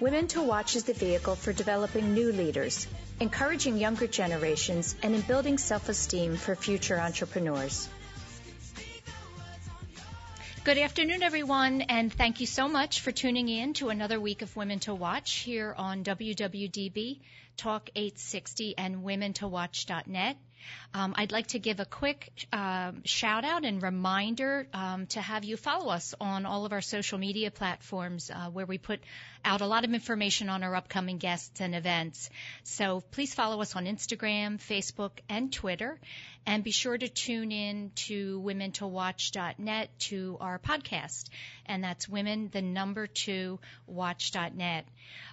Women to Watch is the vehicle for developing new leaders, encouraging younger generations, and in building self-esteem for future entrepreneurs. Good afternoon, everyone, and thank you so much for tuning in to another week of Women to Watch here on WWDB, Talk 860, and WomenToWatch.net. Um, I'd like to give a quick uh, shout out and reminder um, to have you follow us on all of our social media platforms uh, where we put out a lot of information on our upcoming guests and events. So please follow us on Instagram, Facebook, and Twitter. And be sure to tune in to womentowatch.net to our podcast. And that's women, the number two, watch.net.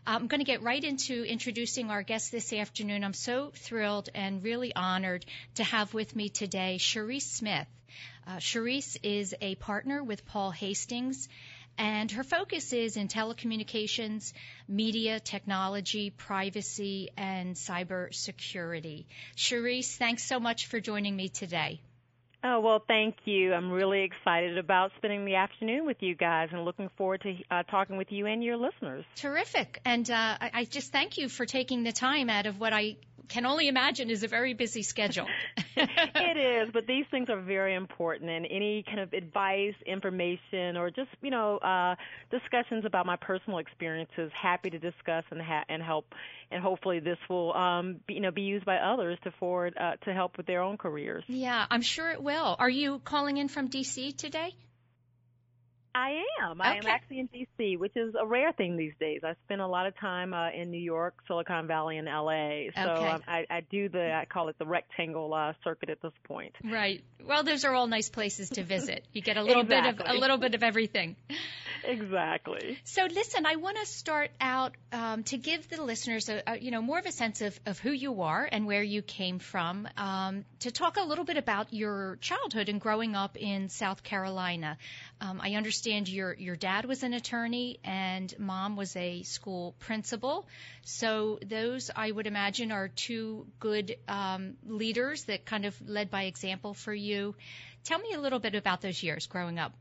I'm going to get right into introducing our guest this afternoon. I'm so thrilled and really honored to have with me today Sherrese Smith. Uh, Sherrese is a partner with Paul Hastings and her focus is in telecommunications, media, technology, privacy, and cybersecurity. Sherrese, thanks so much for joining me today. Oh, well, thank you. I'm really excited about spending the afternoon with you guys and looking forward to uh, talking with you and your listeners. Terrific. And uh, I, I just thank you for taking the time out of what I can only imagine is a very busy schedule. it is, but these things are very important, and any kind of advice, information, or just you know uh, discussions about my personal experiences, happy to discuss and ha- and help, and hopefully this will um, be, you know be used by others to forward uh, to help with their own careers. Yeah, I'm sure it will. Are you calling in from DC today? I am. Okay. I am actually in DC, which is a rare thing these days. I spend a lot of time uh, in New York, Silicon Valley, and LA. So okay. um, I, I do the I call it the rectangle uh, circuit at this point. Right. Well, those are all nice places to visit. You get a little exactly. bit of a little bit of everything. Exactly. So listen, I want to start out um, to give the listeners a, a, you know more of a sense of, of who you are and where you came from. Um, to talk a little bit about your childhood and growing up in South Carolina. Um, I understand your your dad was an attorney and mom was a school principal. So those, I would imagine, are two good um, leaders that kind of led by example for you. Tell me a little bit about those years growing up.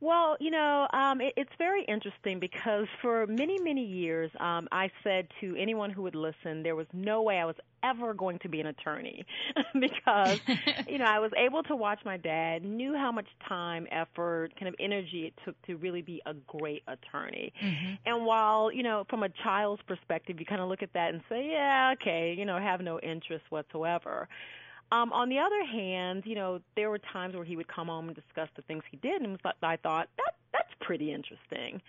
Well, you know, um, it, it's very interesting because for many, many years, um, I said to anyone who would listen, there was no way I was ever going to be an attorney because, you know, I was able to watch my dad, knew how much time, effort, kind of energy it took to really be a great attorney. Mm-hmm. And while, you know, from a child's perspective, you kind of look at that and say, yeah, okay, you know, have no interest whatsoever. Um, on the other hand, you know, there were times where he would come home and discuss the things he did, and I thought that that's pretty interesting.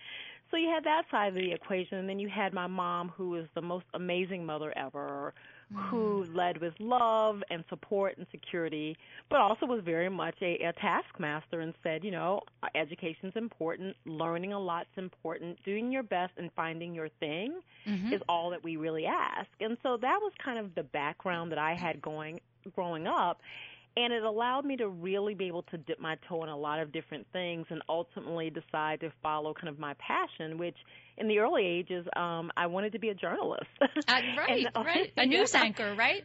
So you had that side of the equation, and then you had my mom, who was the most amazing mother ever, who Mm. led with love and support and security, but also was very much a, a taskmaster and said, you know, education's important, learning a lot's important, doing your best and finding your thing Mhm. is all that we really ask. And so that was kind of the background that I had going growing up. And it allowed me to really be able to dip my toe in a lot of different things and ultimately decide to follow kind of my passion, which in the early ages, um, I wanted to be a journalist. Uh, right, And, uh, right. A news anchor, right?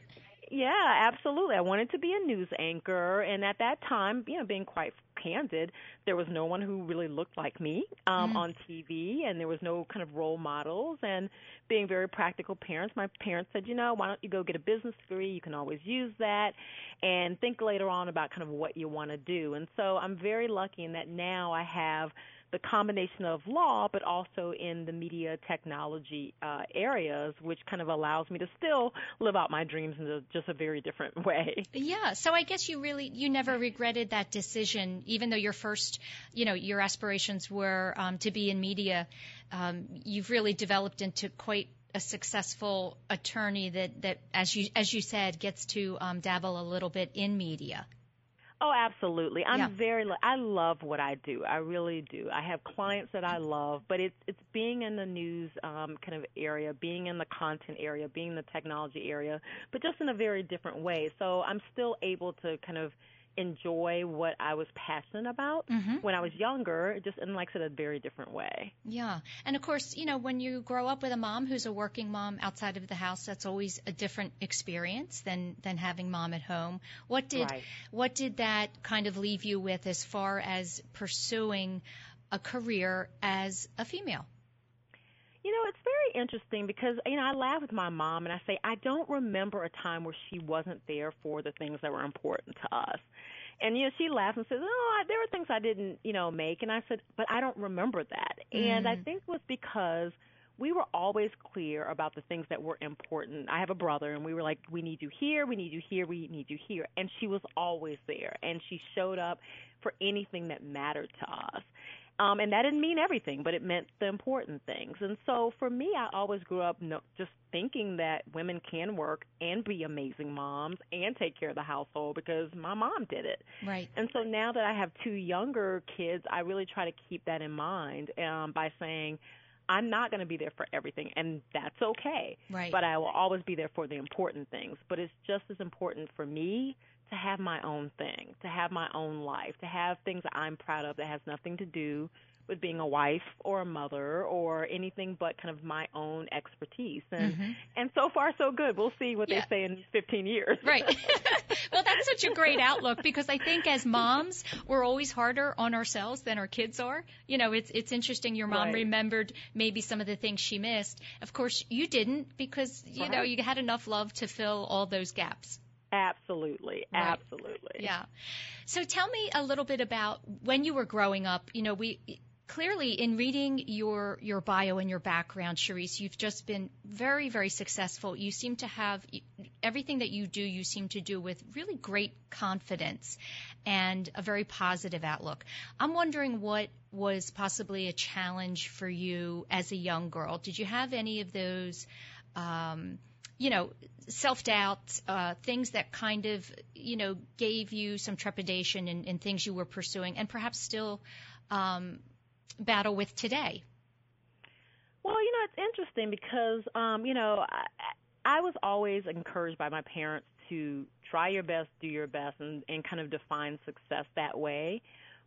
Yeah, absolutely. I wanted to be a news anchor, and at that time, you know, being quite candid, there was no one who really looked like me um, Mm. on TV, and there was no kind of role models. And being very practical parents, my parents said, you know, why don't you go get a business degree? You can always use that, and think later on about kind of what you want to do. And so I'm very lucky in that now I have the combination of law, but also in the media technology uh, areas, which kind of allows me to still live out my dreams in a, just a very different way. Yeah. So I guess you really you never regretted that decision, even though your first, you know, your aspirations were um, to be in media. Um, you've really developed into quite a successful attorney that that, as you as you said, gets to um, dabble a little bit in media. Oh, absolutely. I'm Yeah. very. I love what I do. I really do. I have clients that I love, but it's it's being in the news um, kind of area, being in the content area, being in the technology area, but just in a very different way. So I'm still able to kind of enjoy what I was passionate about Mhm. when I was younger, just in like I said, a very different way. Yeah. And of course, you know, when you grow up with a mom who's a working mom outside of the house, that's always a different experience than than having mom at home. What did Right. what did that kind of leave you with as far as pursuing a career as a female? You know, it's very interesting because, you know, I laugh with my mom and I say, I don't remember a time where she wasn't there for the things that were important to us. And, you know, she laughs and says, oh, I, there were things I didn't, you know, make. And I said, but I don't remember that. And I Mm. think it was because we were always clear about the things that were important. I have a brother and we were like, we need you here, we need you here, we need you here. And she was always there and she showed up for anything that mattered to us. Um, and that didn't mean everything, but it meant the important things. And so for me, I always grew up no, just thinking that women can work and be amazing moms and take care of the household because my mom did it. Right. And so now that I have two younger kids, I really try to keep that in mind um, by saying, I'm not going to be there for everything, and that's okay. Right. But I will always be there for the important things. But it's just as important for me to have my own thing, to have my own life, to have things that I'm proud of that has nothing to do with being a wife or a mother or anything but kind of my own expertise. And and so far so good. We'll see what Mm-hmm. Yeah. they say in 15 years. Right. well, that's such a great outlook because I think as moms, we're always harder on ourselves than our kids are. You know, it's it's interesting your mom Right. remembered maybe some of the things she missed. Of course, you didn't because you know, you had enough love to fill all those gaps. Absolutely. Right. Absolutely. Yeah. So tell me a little bit about when you were growing up. You know, we clearly in reading your your bio and your background, Sherrese, you've just been very very successful. You seem to have everything that you do. You seem to do with really great confidence and a very positive outlook. I'm wondering what was possibly a challenge for you as a young girl. Did you have any of those? Um, you know, self doubt, uh, things that kind of, you know, gave you some trepidation in, in things you were pursuing and perhaps still um, battle with today? Well, you know, it's interesting because, um, you know, I, I was always encouraged by my parents to try your best, do your best, and, and kind of define success that way.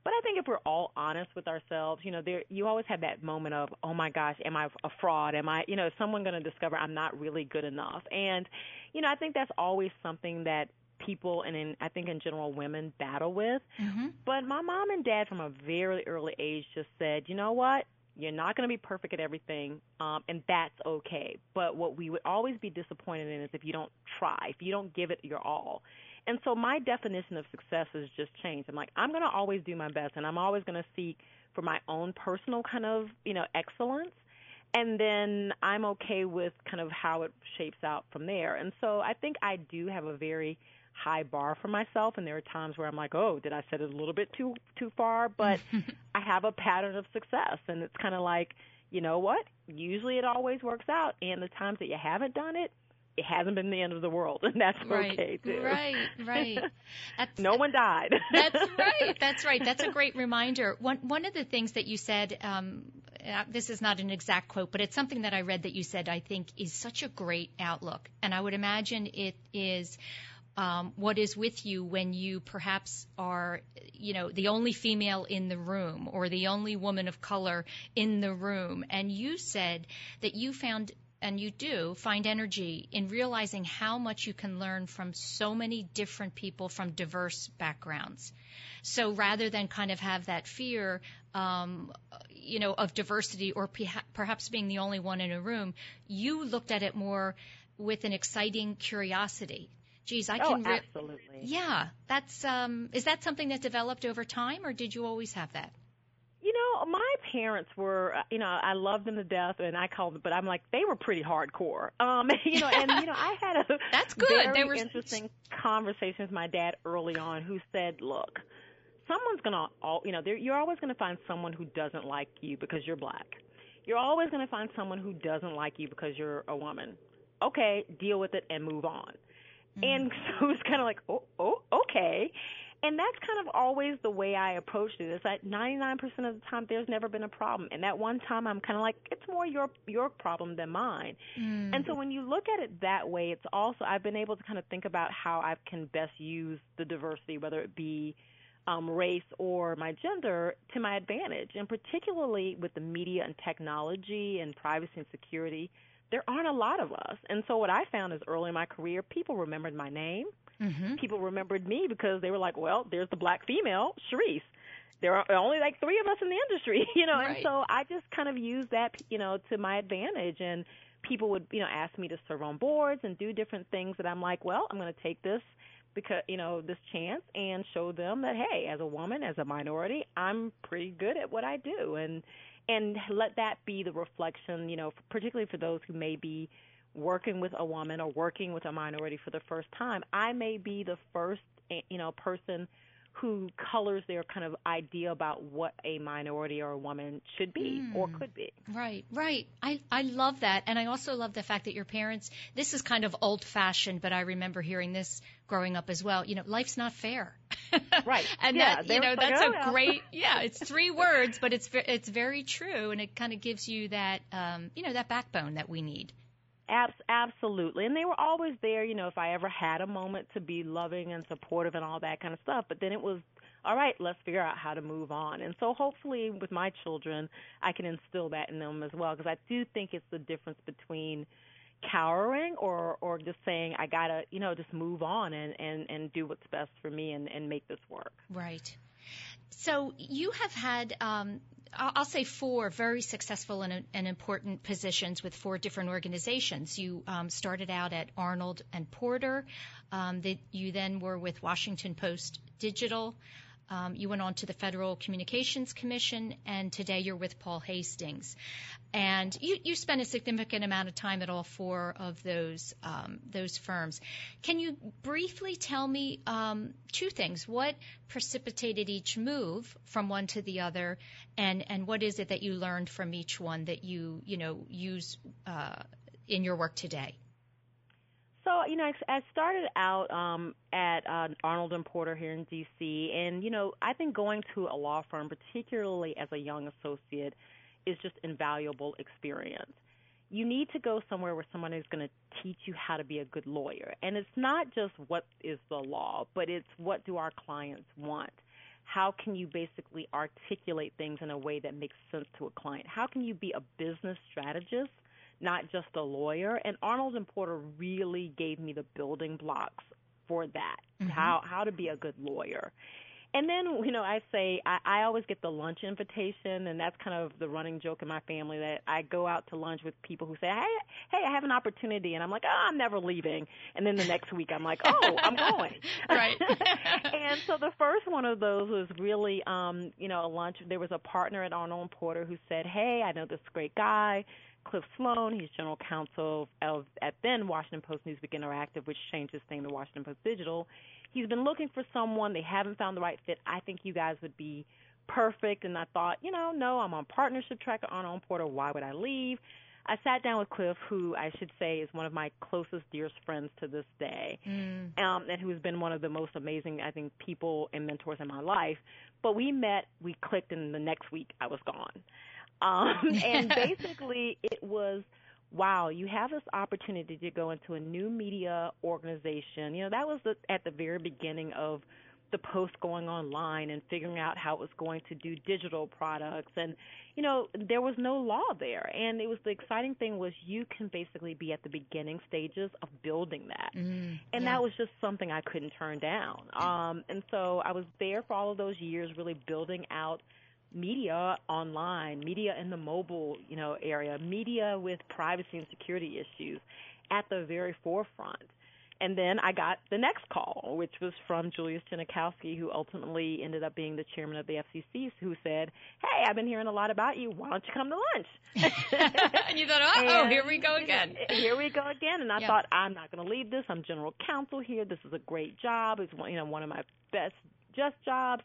But I think if we're all honest with ourselves, you know, there you always have that moment of, oh my gosh, am I a fraud? Am I, you know, is someone going to discover I'm not really good enough? And, you know, I think that's always something that people and in, I think in general women battle with. Mm-hmm. But my mom and dad from a very early age just said, you know what? You're not going to be perfect at everything, um, and that's okay. But what we would always be disappointed in is if you don't try, if you don't give it your all. And so my definition of success has just changed. I'm like, I'm going to always do my best, and I'm always going to seek for my own personal kind of, you know, excellence. And then I'm okay with kind of how it shapes out from there. And so I think I do have a very high bar for myself and there are times where I'm like, "Oh, did I set it a little bit too too far?" But I have a pattern of success and it's kind of like, you know what? Usually it always works out. And the times that you haven't done it, it hasn't been the end of the world, and that's right, okay too. Right, right. That's, no one died. that's right. That's right. That's a great reminder. One one of the things that you said, um, uh, this is not an exact quote, but it's something that I read that you said. I think is such a great outlook, and I would imagine it is. Um, what is with you when you perhaps are, you know, the only female in the room or the only woman of color in the room. And you said that you found and you do find energy in realizing how much you can learn from so many different people from diverse backgrounds. So rather than kind of have that fear, um, you know, of diversity or perhaps being the only one in a room, you looked at it more with an exciting curiosity. Geez, I oh, can. Re- absolutely. Yeah, that's. Um, is that something that developed over time, or did you always have that? You know, my parents were, uh, you know, I loved them to death, and I called them, but I'm like, they were pretty hardcore. Um, you know, and you know, I had a that's good. Very they were interesting conversation with my dad early on, who said, look, someone's gonna, all, you know, you're always gonna find someone who doesn't like you because you're black. You're always gonna find someone who doesn't like you because you're a woman. Okay, deal with it and move on. Mm-hmm. And so it's kind of like, oh, oh, okay and that's kind of always the way I approached it. It's like 99% of the time there's never been a problem, and that one time I'm kind of like it's more your your problem than mine. Mm. And so when you look at it that way, it's also I've been able to kind of think about how I can best use the diversity, whether it be um, race or my gender, to my advantage, and particularly with the media and technology and privacy and security. There aren't a lot of us. And so what I found is early in my career, people remembered my name Mm-hmm. People remembered me because they were like, well, there's the black female, Sherrese. There are only like three of us in the industry, you know, right. and so I just kind of used that, you know, to my advantage. And people would, you know, ask me to serve on boards and do different things that I'm like, well, I'm going to take this because you know this chance and show them that hey as a woman as a minority i'm pretty good at what i do and and let that be the reflection you know particularly for those who may be working with a woman or working with a minority for the first time, I may be the first, eh, you know, person who colors their kind of idea about what a minority or a woman should be mm. or could be. Right, right. I I love that, and I also love the fact that your parents. This is kind of old fashioned, but I remember hearing this growing up as well. You know, life's not fair. right. and yeah, that you know that's a great yeah. It's three words, but it's it's very true, and it kind of gives you that um, you know that backbone that we need. Abs- absolutely. And they were always there, you know, if I ever had a moment to be loving and supportive and all that kind of stuff. But then it was, all right, let's figure out how to move on. And so hopefully with my children, I can instill that in them as well because I do think it's the difference between cowering or or just saying I got to, you know, just move on and and and do what's best for me and and make this work. Right. So you have had um, I'll say four very successful and, and, important positions with four different organizations. You um, started out at Arnold and Porter. Um, that you then were with Washington Post Digital. Um, you went on to the Federal Communications Commission, and today you're with Paul Hastings. And you, you spent a significant amount of time at all four of those um, those firms. Can you briefly tell me um, two things? What precipitated each move from one to the other, and and what is it that you learned from each one that you you know use uh, in your work today? So, you know, I started out um, at uh, Arnold and Porter here in D.C., and you know, I think going to a law firm, particularly as a young associate, is just invaluable experience. You need to go somewhere where someone is going to teach you how to be a good lawyer, and it's not just what is the law, but it's what do our clients want. How can you basically articulate things in a way that makes sense to a client? How can you be a business strategist? Not just a lawyer. And Arnold and Porter really gave me the building blocks for that, mm-hmm. how how to be a good lawyer. And then, you know, I say I, I always get the lunch invitation, and that's kind of the running joke in my family that I go out to lunch with people who say, "Hey, hey, I have an opportunity," and I'm like, "Oh, I'm never leaving." And then the next week, I'm like, "Oh, I'm going." right. and so the first one of those was really, um, you know, a lunch. There was a partner at Arnold and Porter who said, "Hey, I know this great guy." Cliff Sloan. He's general counsel of at then Washington Post Newsweek Interactive, which changed its name to Washington Post Digital. He's been looking for someone. They haven't found the right fit. I think you guys would be perfect. And I thought, you know, no, I'm on partnership track on On Porter. Why would I leave? I sat down with Cliff, who I should say is one of my closest, dearest friends to this day, mm. um, and who has been one of the most amazing, I think, people and mentors in my life. But we met, we clicked, and the next week I was gone. Um, and basically, it was wow, you have this opportunity to go into a new media organization. You know, that was the, at the very beginning of the post going online and figuring out how it was going to do digital products. And you know there was no law there. And it was the exciting thing was you can basically be at the beginning stages of building that. Mm, and yeah. that was just something I couldn't turn down. Um and so I was there for all of those years really building out media online media in the mobile you know area media with privacy and security issues at the very forefront and then I got the next call, which was from Julius Genachowski, who ultimately ended up being the chairman of the FCC, who said, "Hey, I've been hearing a lot about you. Why don't you come to lunch?" and you thought, "Oh, and, here we go again." Here we go again. And I thought, I'm not going to leave this. I'm general counsel here. This is a great job. It's one, you know one of my best just jobs.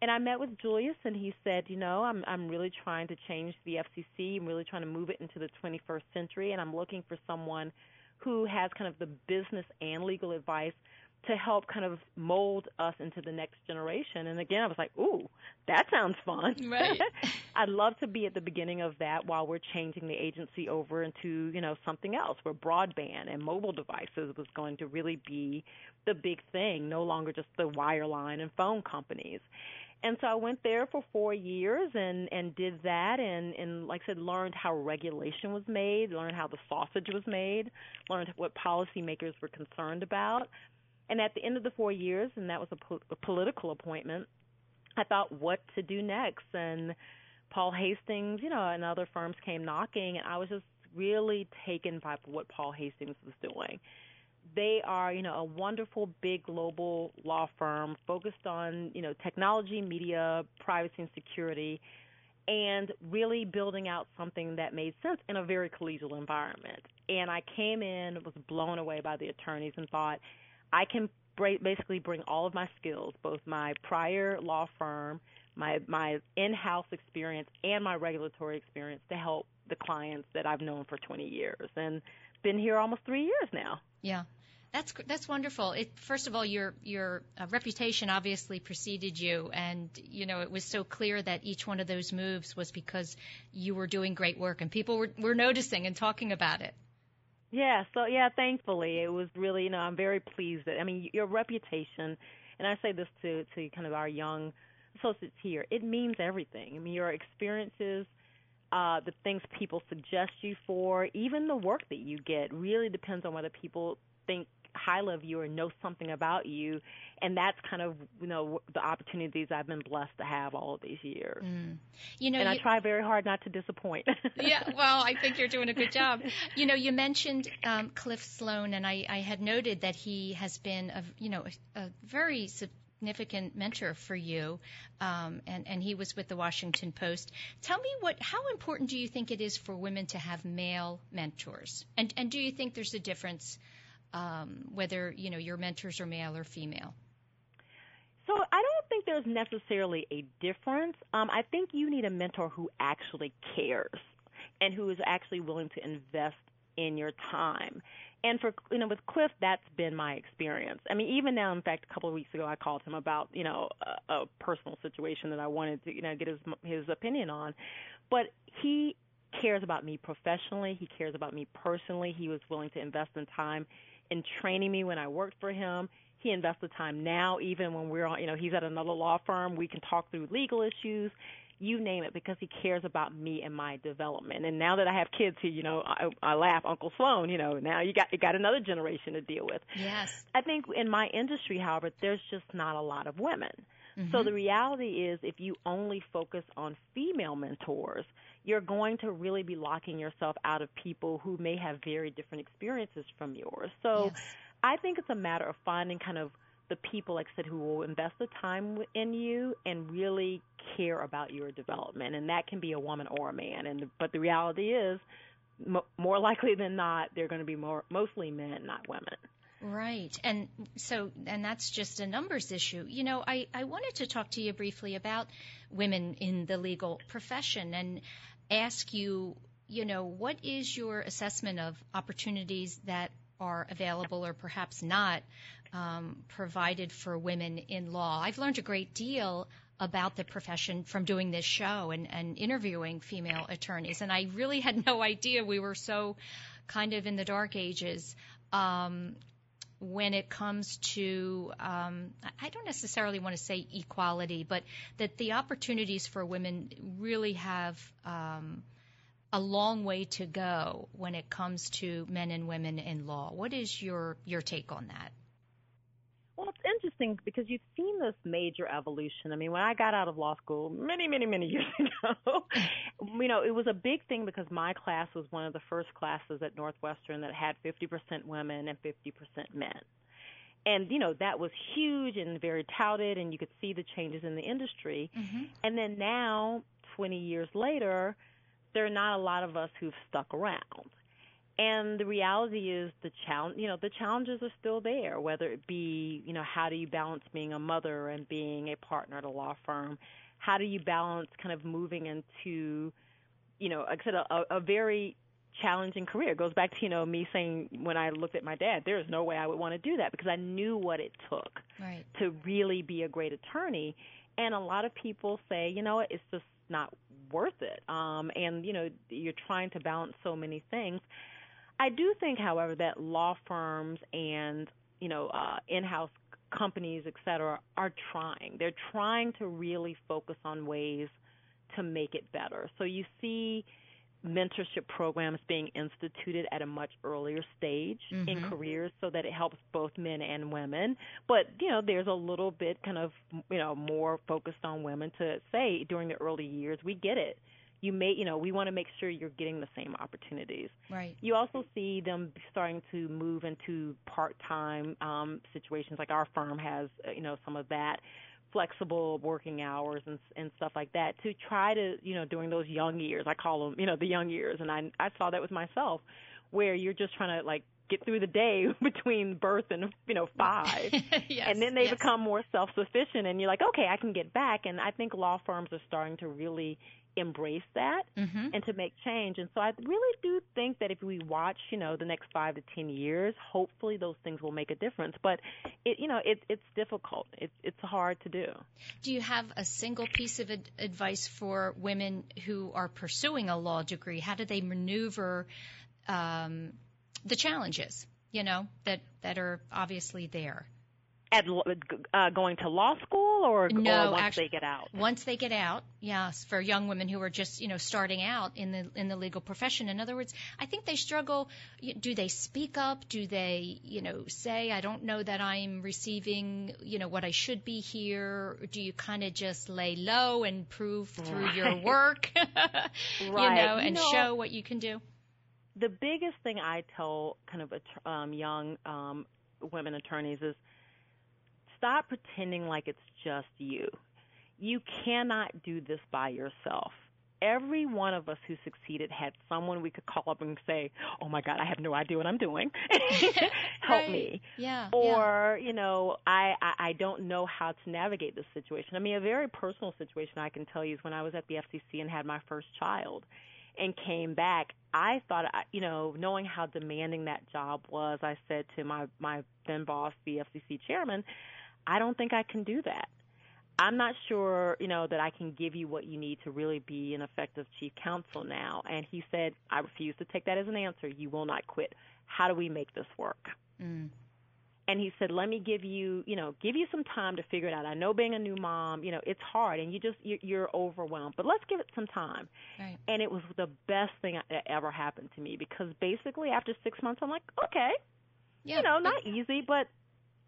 And I met with Julius, and he said, you know, I'm I'm really trying to change the FCC. I'm really trying to move it into the 21st century, and I'm looking for someone who has kind of the business and legal advice to help kind of mold us into the next generation. And again, I was like, ooh, that sounds fun. Right. I'd love to be at the beginning of that while we're changing the agency over into, you know, something else where broadband and mobile devices was going to really be the big thing, no longer just the wireline and phone companies. And so I went there for four years and and did that and and like I said learned how regulation was made, learned how the sausage was made, learned what policymakers were concerned about. And at the end of the four years, and that was a, po- a political appointment, I thought what to do next. And Paul Hastings, you know, and other firms came knocking, and I was just really taken by what Paul Hastings was doing they are, you know, a wonderful big global law firm focused on, you know, technology, media, privacy and security and really building out something that made sense in a very collegial environment. And I came in, was blown away by the attorneys and thought I can basically bring all of my skills, both my prior law firm, my my in-house experience and my regulatory experience to help the clients that I've known for 20 years and been here almost 3 years now. Yeah. That's that's wonderful. It, first of all, your your uh, reputation obviously preceded you, and you know it was so clear that each one of those moves was because you were doing great work, and people were were noticing and talking about it. Yeah. So yeah, thankfully it was really you know I'm very pleased that I mean your reputation, and I say this to to kind of our young associates here, it means everything. I mean your experiences uh, the things people suggest you for, even the work that you get, really depends on whether people think highly of you or know something about you and that's kind of you know the opportunities I've been blessed to have all of these years. Mm. You know, and you, I try very hard not to disappoint. yeah, well, I think you're doing a good job. You know, you mentioned um, Cliff Sloan, and I, I had noted that he has been a you know a, a very significant mentor for you, um, and and he was with the Washington Post. Tell me what how important do you think it is for women to have male mentors, and and do you think there's a difference? Um, whether you know your mentors are male or female? So I don't think there's necessarily a difference. Um, I think you need a mentor who actually cares and who is actually willing to invest in your time. And for you know, with Cliff, that's been my experience. I mean, even now, in fact, a couple of weeks ago, I called him about you know a, a personal situation that I wanted to you know get his his opinion on. But he cares about me professionally. He cares about me personally. He was willing to invest in time in training me when I worked for him. He invests the time now, even when we're on, you know, he's at another law firm. We can talk through legal issues, you name it, because he cares about me and my development. And now that I have kids, he, you know, I, I laugh, Uncle Sloan, you know, now you got you got another generation to deal with. Yes. I think in my industry, however, there's just not a lot of women. Mm-hmm. So the reality is, if you only focus on female mentors, you're going to really be locking yourself out of people who may have very different experiences from yours. So yes. I think it's a matter of finding kind of the people, like I said, who will invest the time in you and really care about your development. And that can be a woman or a man. And but the reality is, more likely than not, they're going to be more mostly men, not women. Right. And so, and that's just a numbers issue. You know, I, I wanted to talk to you briefly about women in the legal profession and ask you, you know, what is your assessment of opportunities that are available or perhaps not um, provided for women in law? I've learned a great deal about the profession from doing this show and, and interviewing female attorneys, and I really had no idea we were so kind of in the dark ages. Um, when it comes to, um, I don't necessarily want to say equality, but that the opportunities for women really have um, a long way to go when it comes to men and women in law. What is your your take on that? Interesting because you've seen this major evolution. I mean, when I got out of law school many, many, many years ago, you know, it was a big thing because my class was one of the first classes at Northwestern that had 50% women and 50% men. And, you know, that was huge and very touted, and you could see the changes in the industry. Mm-hmm. And then now, 20 years later, there are not a lot of us who've stuck around. And the reality is the challenge, you know, the challenges are still there, whether it be, you know, how do you balance being a mother and being a partner at a law firm? How do you balance kind of moving into, you know, like I said, a, a very challenging career. It goes back to, you know, me saying when I looked at my dad, there is no way I would want to do that because I knew what it took right. to really be a great attorney. And a lot of people say, you know what, it's just not worth it. Um, and, you know, you're trying to balance so many things. I do think, however, that law firms and you know uh, in-house companies, et cetera, are trying. They're trying to really focus on ways to make it better. So you see mentorship programs being instituted at a much earlier stage mm-hmm. in careers so that it helps both men and women but you know there's a little bit kind of you know more focused on women to say during the early years we get it you may, you know, we want to make sure you're getting the same opportunities. Right. You also see them starting to move into part-time um, situations, like our firm has, uh, you know, some of that flexible working hours and and stuff like that to try to, you know, during those young years, I call them, you know, the young years, and I I saw that with myself, where you're just trying to like get through the day between birth and you know five yes, and then they yes. become more self sufficient and you're like okay i can get back and i think law firms are starting to really embrace that mm-hmm. and to make change. And so I really do think that if we watch, you know, the next five to ten years, hopefully those things will make a difference. But it, you know, it, it's difficult. It's it's hard to do. Do you have a single piece of ad- advice for women who are pursuing a law degree? How do they maneuver um, the challenges? You know that that are obviously there at uh, going to law school or, no, or once actually, they get out? Once they get out, yes, for young women who are just you know starting out in the in the legal profession. In other words, I think they struggle. Do they speak up? Do they you know say I don't know that I'm receiving you know what I should be here? Or do you kind of just lay low and prove through right. your work, right. you know, and you know, show what you can do? The biggest thing I tell kind of um, young um, women attorneys is stop pretending like it's just you. You cannot do this by yourself. Every one of us who succeeded had someone we could call up and say, "Oh my God, I have no idea what I'm doing. Help right. me." Yeah. Or you know, I, I I don't know how to navigate this situation. I mean, a very personal situation I can tell you is when I was at the FCC and had my first child, and came back. I thought, you know, knowing how demanding that job was, I said to my my then boss, the FCC chairman, I don't think I can do that. I'm not sure, you know, that I can give you what you need to really be an effective chief counsel now. And he said, I refuse to take that as an answer. You will not quit. How do we make this work? Mm. And he said, let me give you, you know, give you some time to figure it out. I know being a new mom, you know, it's hard and you just, you're overwhelmed, but let's give it some time. Right. And it was the best thing that ever happened to me because basically after six months, I'm like, okay, yeah, you know, not easy, but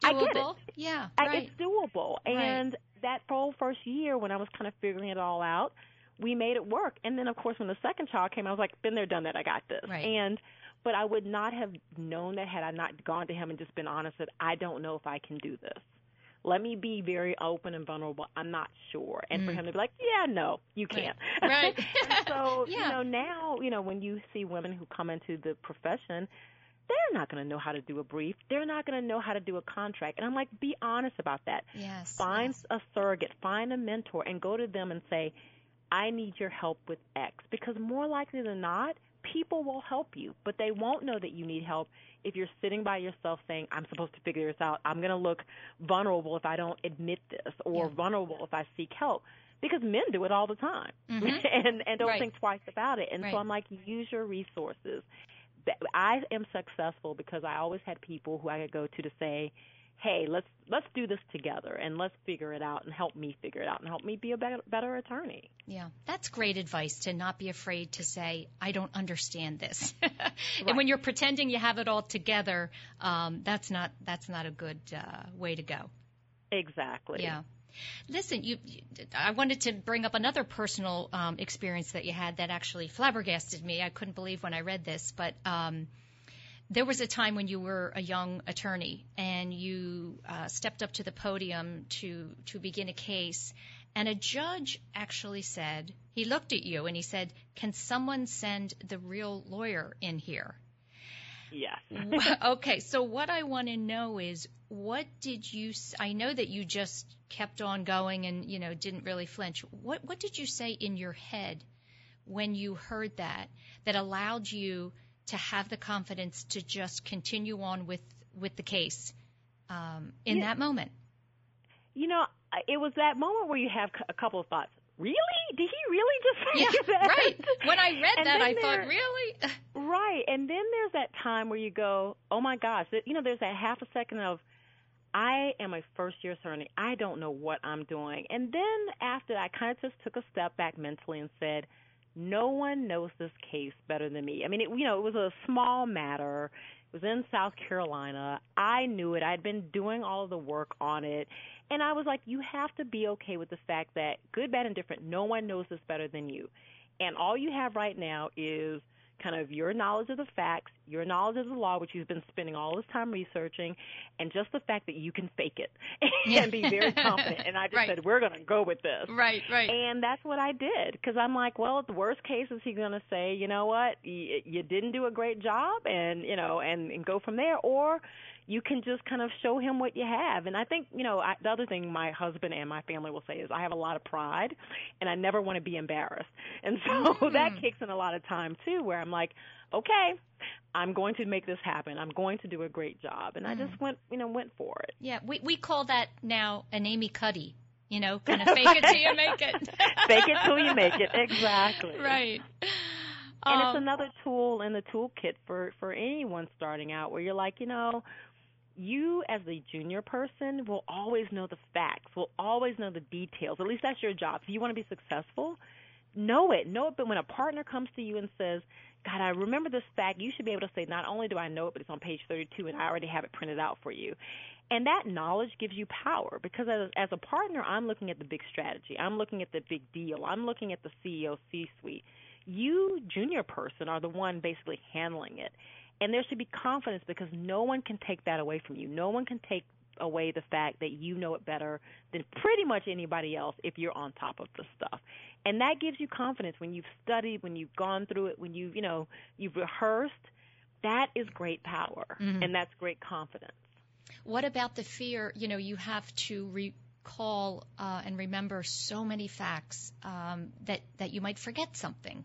doable. I get it. Yeah, I, right. It's doable. And right. that whole first year when I was kind of figuring it all out, we made it work. And then of course when the second child came, I was like, been there, done that. I got this. Right. And but I would not have known that had I not gone to him and just been honest that I don't know if I can do this. Let me be very open and vulnerable. I'm not sure. And mm. for him to be like, yeah, no, you can't. Right. so, yeah. you know, now, you know, when you see women who come into the profession, they're not going to know how to do a brief. They're not going to know how to do a contract. And I'm like, be honest about that. Yes. Find yes. a surrogate, find a mentor, and go to them and say, I need your help with X. Because more likely than not, people will help you, but they won't know that you need help if you're sitting by yourself saying, I'm supposed to figure this out. I'm going to look vulnerable if I don't admit this or Yeah. vulnerable if I seek help. Because men do it all the time Mhm. and, and don't Right. think twice about it. And Right. so I'm like, use your resources. I am successful because I always had people who I could go to to say, "Hey, let's let's do this together and let's figure it out and help me figure it out and help me be a better, better attorney." Yeah, that's great advice to not be afraid to say, I don't understand this. Right. And when you're pretending you have it all together, um, that's not that's not a good uh, way to go. Exactly. Yeah. Listen, you, I wanted to bring up another personal um, experience that you had that actually flabbergasted me. I couldn't believe when I read this, but um, there was a time when you were a young attorney and you uh, stepped up to the podium to to begin a case, and a judge actually said he looked at you and he said, "Can someone send the real lawyer in here?" Yes. Okay, so what I want to know is what did you I know that you just kept on going and you know didn't really flinch. What what did you say in your head when you heard that that allowed you to have the confidence to just continue on with with the case um, in Yeah. that moment? You know, it was that moment where you have a couple of thoughts. Really? Did he really just say Yeah, that? right. When I read And that, I there- thought, really? Right. And then there's that time where you go, oh my gosh, you know, there's that half a second of, I am a first year attorney. I don't know what I'm doing. And then after I kind of just took a step back mentally and said, no one knows this case better than me. I mean, it, you know, it was a small matter. It was in South Carolina. I knew it. I'd been doing all of the work on it. And I was like, you have to be okay with the fact that good, bad, and different, no one knows this better than you. And all you have right now is kind of your knowledge of the facts, your knowledge of the law, which you've been spending all this time researching, and just the fact that you can fake it and be very confident. And I just Right. said, we're going to go with this. right, right. And that's what I did because I'm like, well, the worst case is he going to say, you know what, you, you didn't do a great job, and you know, and, and go from there, or you can just kind of show him what you have. And I think, you know, I, the other thing my husband and my family will say is I have a lot of pride, and I never want to be embarrassed. And so that kicks in a lot of time too, where I'm like, okay, I'm going to make this happen. I'm going to do a great job, and I just went, you know, went for it. yeah, we we call that now an Amy Cuddy. You know, kind of fake it till you make it. Fake it till you make it. Exactly. Right. And Um, it's another tool in the toolkit for for anyone starting out where you're like, you know, you as the junior person will always know the facts, will always know the details. At least that's your job. If you want to be successful, know it. Know it. But when a partner comes to you and says, God, I remember this fact, you should be able to say, not only do I know it, but it's on page 32 and I already have it printed out for you. And that knowledge gives you power because as, as a partner, I'm looking at the big strategy. I'm looking at the big deal. I'm looking at the CEO C-suite. You, junior person, are the one basically handling it. And there should be confidence because no one can take that away from you. No one can take away the fact that you know it better than pretty much anybody else if you're on top of the stuff. And that gives you confidence when you've studied, when you've gone through it, when you've, you know, you've rehearsed. That is great power Mhm. and that's great confidence. What about the fear? You know, you have to recall uh, and remember so many facts um, that that you might forget something.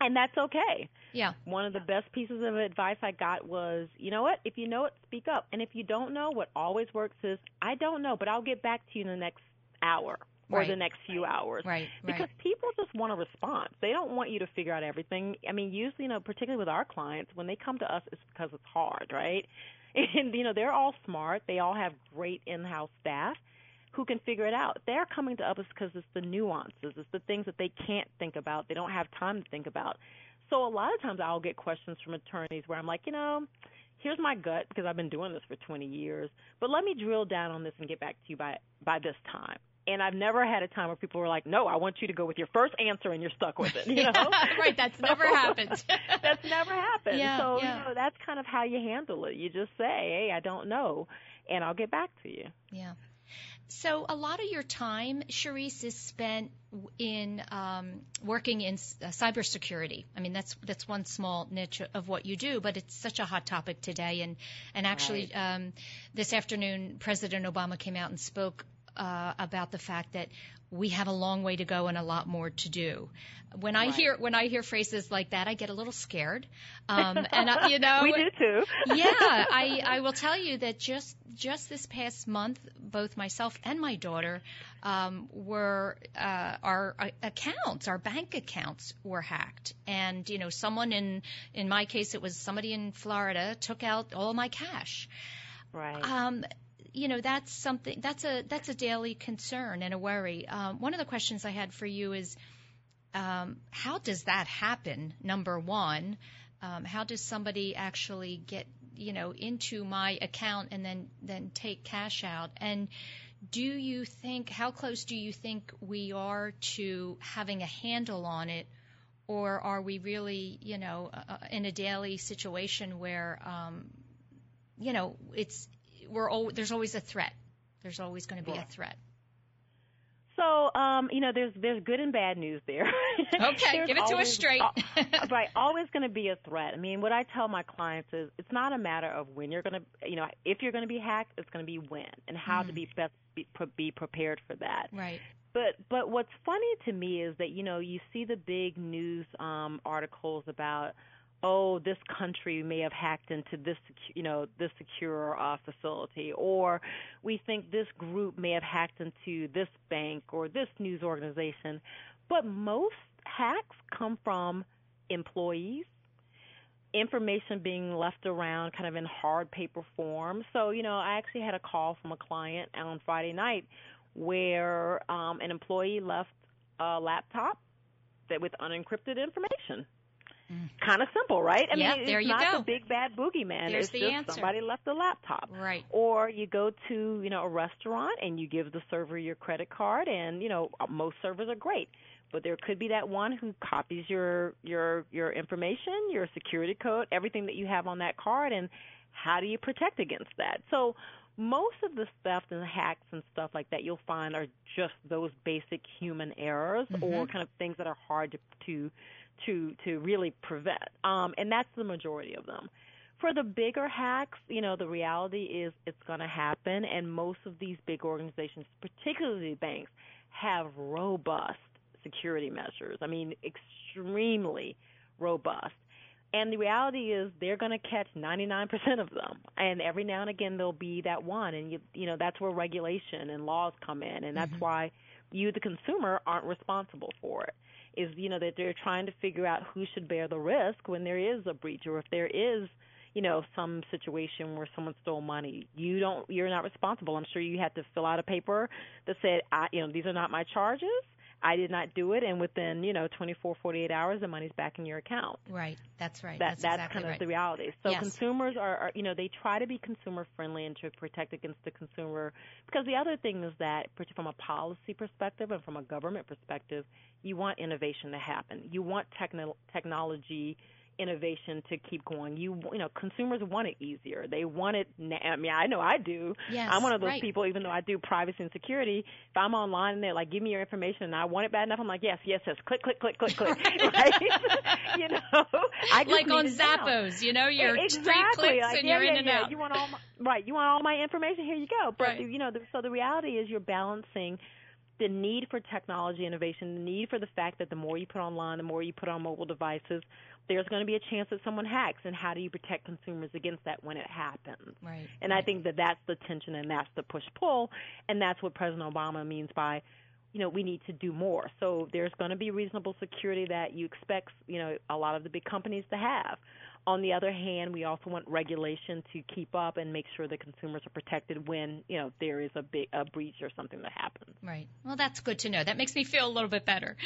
And that's okay. Yeah. One of the best pieces of advice I got was, you know what? If you know it, speak up. And if you don't know, what always works is, I don't know, but I'll get back to you in the next hour or Right. the next few hours. Right. Because Right. people just want a response. They don't want you to figure out everything. I mean, usually, you know, particularly with our clients, when they come to us, it's because it's hard, right? And, you know, they're all smart. They all have great in-house staff who can figure it out. They're coming to us because it's the nuances. It's the things that they can't think about. They don't have time to think about. So a lot of times I'll get questions from attorneys where I'm like, you know, here's my gut because I've been doing this for 20 years, but let me drill down on this and get back to you by by this time. And I've never had a time where people were like, "No, I want you to go with your first answer and you're stuck with it." You know? right. That's never happened. that's never happened. Yeah, so yeah. you know, that's kind of how you handle it. You just say, "Hey, I don't know," and I'll get back to you. yeah. So a lot of your time, Sherrese, is spent in um, working in uh, cybersecurity. I mean, that's that's one small niche of what you do, but it's such a hot topic today. And and actually, right. um, this afternoon, President Obama came out and spoke uh, about the fact that we have a long way to go and a lot more to do. When I right. hear when I hear phrases like that, I get a little scared. Um, and I, you know, we do too. yeah, I I will tell you that just just this past month, both myself and my daughter um, were uh, our uh, accounts, our bank accounts were hacked, and you know, someone in in my case, it was somebody in Florida took out all my cash. Right. Um, you know that's something that's a that's a daily concern and a worry. Um, one of the questions I had for you is um, how does that happen? Number one, um, how does somebody actually get you know into my account and then then take cash out? And do you think how close do you think we are to having a handle on it? Or are we really, you know, uh, uh in a daily situation where, um, you know, it's we're al- there's always a threat. There's always going to be a threat. So, um, you know, there's there's good and bad news there. Okay, give it to us straight. right, always going to be a threat. I mean, what I tell my clients is it's not a matter of when you're going to, you know, if you're going to be hacked, it's going to be when and how mm. to be best be, be prepared for that. Right. But but what's funny to me is that you know you see the big news um, articles about oh, this country may have hacked into this, you know, this secure uh, facility, or we think this group may have hacked into this bank or this news organization. But most hacks come from employees, information being left around kind of in hard paper form. So, you know, I actually had a call from a client on Friday night where um, an employee left a laptop that with unencrypted information Mm. Kind of simple, right? I yeah, mean, it's not go. the big bad boogeyman. There's it's the just answer. somebody left a laptop. Right. Or you go to, you know, a restaurant and you give the server your credit card and, you know, most servers are great. But there could be that one who copies your your your information, your security code, everything that you have on that card and how do you protect against that? So most of the theft and hacks and stuff like that you'll find are just those basic human errors mm-hmm. or kind of things that are hard to, to to to really prevent. Um, and that's the majority of them. For the bigger hacks, you know, the reality is it's going to happen, and most of these big organizations, particularly banks, have robust security measures. I mean, extremely robust. And the reality is they're going to catch 99% of them. And every now and again there'll be that one and you you know that's where regulation and laws come in and that's mm-hmm. why you the consumer aren't responsible for it is you know that they're trying to figure out who should bear the risk when there is a breach or if there is you know some situation where someone stole money. You don't you're not responsible. I'm sure you had to fill out a paper that said i you know these are not my charges I did not do it, and within you know 24, 48 hours, the money's back in your account. Right, that's right. That, that's, that's exactly kind of right. the reality. So yes. consumers are, are, you know, they try to be consumer friendly and to protect against the consumer. Because the other thing is that, from a policy perspective and from a government perspective, you want innovation to happen. You want techno- technology innovation to keep going. You you know, consumers want it easier. They want it. Na- I mean, I know I do. Yes, I'm one of those right. people. Even though I do privacy and security, if I'm online and they're like, "Give me your information," and I want it bad enough, I'm like, "Yes, yes, yes." Click, click, click, click, click. right? you know, I just like on Zappos. You know, you're exactly. three clicks like, and yeah, you're yeah, in and yeah. out. You want all my, right? You want all my information? Here you go. But right. you know, the, so the reality is you're balancing the need for technology innovation, the need for the fact that the more you put online, the more you put on mobile devices, there's going to be a chance that someone hacks. And how do you protect consumers against that when it happens? Right. And right. I think that that's the tension and that's the push pull, and that's what President Obama means by you know, we need to do more. So there's going to be reasonable security that you expect, you know, a lot of the big companies to have. On the other hand, we also want regulation to keep up and make sure that consumers are protected when, you know, there is a big a breach or something that happens. Right. Well, that's good to know. That makes me feel a little bit better.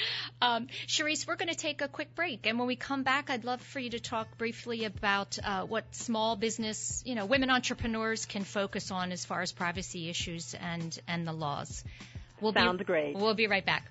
Um, Sherrese, we're going to take a quick break, and when we come back, I'd love for you to talk briefly about uh, what small business, you know, women entrepreneurs can focus on as far as privacy issues and and the laws. We'll Sounds be, great. We'll be right back.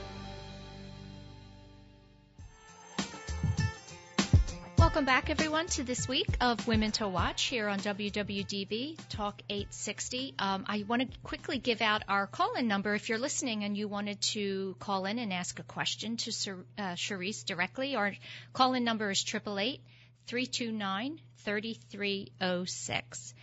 Welcome back, everyone, to this week of Women to Watch here on WWDB Talk 860. Um, I want to quickly give out our call in number if you're listening and you wanted to call in and ask a question to uh, Sherrese directly. Our call in number is 888 329 3306.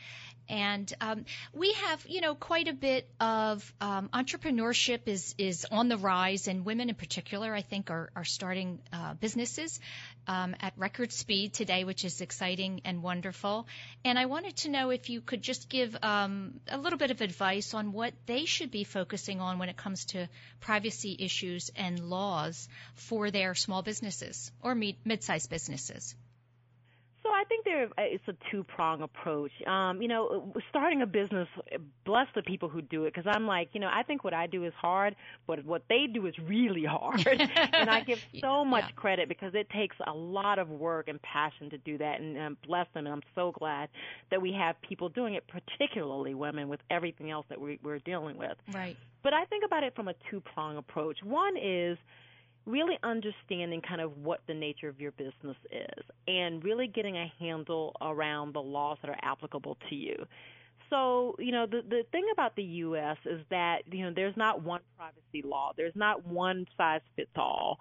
And um, we have, you know, quite a bit of um, entrepreneurship is is on the rise, and women in particular, I think, are are starting uh, businesses um, at record speed today, which is exciting and wonderful. And I wanted to know if you could just give um, a little bit of advice on what they should be focusing on when it comes to privacy issues and laws for their small businesses or mid-sized businesses. So I think there it's a two prong approach. Um, you know, starting a business, bless the people who do it, because I'm like, you know, I think what I do is hard, but what they do is really hard, and I give so much yeah. credit because it takes a lot of work and passion to do that, and um, bless them. And I'm so glad that we have people doing it, particularly women, with everything else that we, we're dealing with. Right. But I think about it from a two prong approach. One is really understanding kind of what the nature of your business is and really getting a handle around the laws that are applicable to you. So, you know, the the thing about the US is that, you know, there's not one privacy law. There's not one size fits all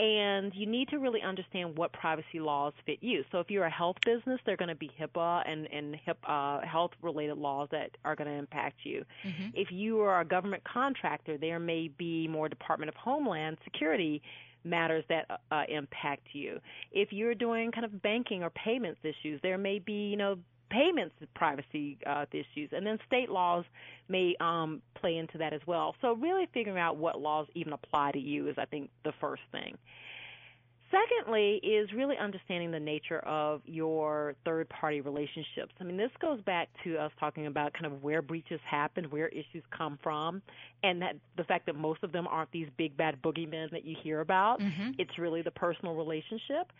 and you need to really understand what privacy laws fit you. So if you're a health business, they're going to be HIPAA and and HIPAA, uh, health related laws that are going to impact you. Mm-hmm. If you are a government contractor, there may be more Department of Homeland Security matters that uh, impact you. If you're doing kind of banking or payments issues, there may be, you know, payments privacy uh, issues, and then state laws may um, play into that as well. So really figuring out what laws even apply to you is, I think, the first thing. Secondly, is really understanding the nature of your third party relationships. I mean, this goes back to us talking about kind of where breaches happen, where issues come from, and that the fact that most of them aren't these big bad boogeymen that you hear about. Mm-hmm. It's really the personal relationship.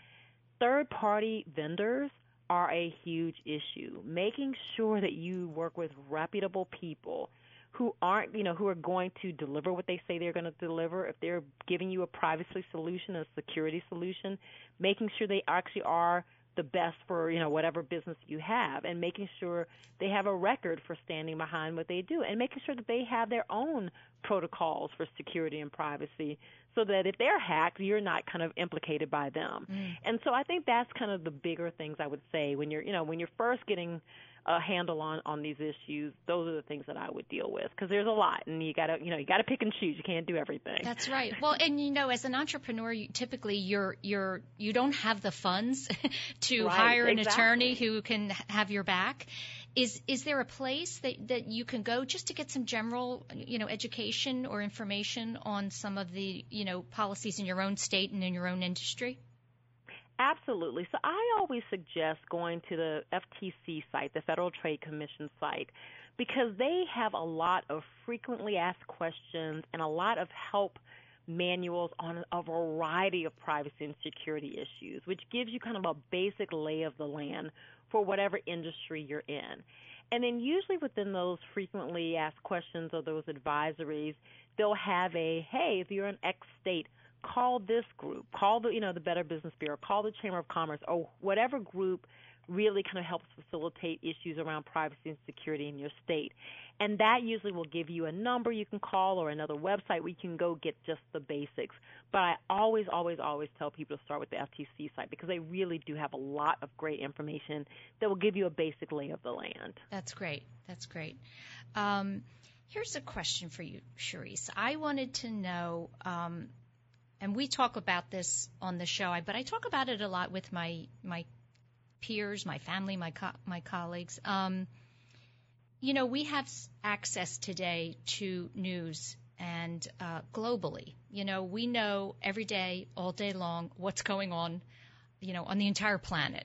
Third party vendors are a huge issue. Making sure that you work with reputable people who aren't, you know, who are going to deliver what they say they're going to deliver. If they're giving you a privacy solution, a security solution, making sure they actually are the best for you know whatever business you have and making sure they have a record for standing behind what they do and making sure that they have their own protocols for security and privacy so that if they're hacked, you're not kind of implicated by them. Mm. And so I think that's kind of the bigger things I would say when you're, you know, when you're first getting a handle on on these issues those are the things that I would deal with because there's a lot and you got to you know you got to pick and choose you can't do everything that's right well and you know as an entrepreneur you, typically you're you're you don't have the funds to right, hire an exactly. attorney who can have your back is is there a place that that you can go just to get some general you know education or information on some of the you know policies in your own state and in your own industry? Absolutely. So I always suggest going to the FTC site, the Federal Trade Commission site, because they have a lot of frequently asked questions and a lot of help manuals on a variety of privacy and security issues, which gives you kind of a basic lay of the land for whatever industry you're in. And then usually within those frequently asked questions or those advisories, they'll have a, hey, if you're in X state, call this group, call the you know the Better Business Bureau, call the Chamber of Commerce, or whatever group really kind of helps facilitate issues around privacy and security in your state. And that usually will give you a number you can call or another website where you can go get just the basics. But I always, always, always tell people to start with the FTC site because they really do have a lot of great information that will give you a basic lay of the land. That's great. That's great. Um, here's a question for you, Sherrese. I wanted to know, um, and we talk about this on the show, but I talk about it a lot with my my peers, my family, my co- my colleagues. Um, you know, we have access today to news and uh, globally. You know, we know every day, all day long, what's going on. You know, on the entire planet.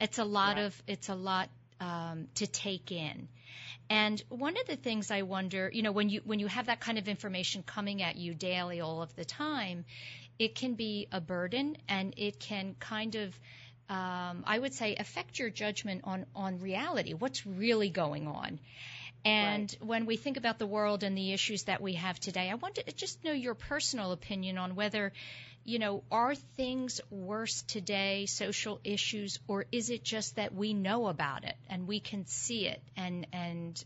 It's a lot right. of it's a lot um, to take in. And one of the things I wonder, you know, when you when you have that kind of information coming at you daily, all of the time, it can be a burden, and it can kind of um, I would say, affect your judgment on on reality. What's really going on? And right. when we think about the world and the issues that we have today, I want to just know your personal opinion on whether, you know, are things worse today, social issues, or is it just that we know about it and we can see it and and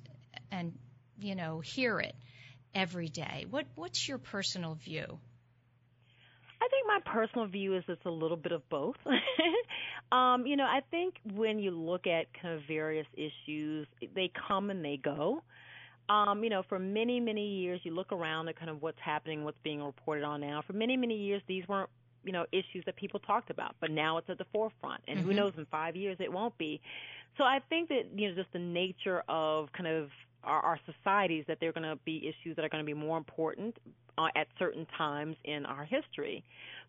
and you know hear it every day? What what's your personal view? I think my personal view is it's a little bit of both. um, you know, I think when you look at kind of various issues, they come and they go. Um, you know, for many, many years, you look around at kind of what's happening, what's being reported on now. For many, many years, these weren't, you know, issues that people talked about, but now it's at the forefront. And mm-hmm. who knows, in five years, it won't be. So I think that, you know, just the nature of kind of our, our societies that there are going to be issues that are going to be more important uh, at certain times in our history.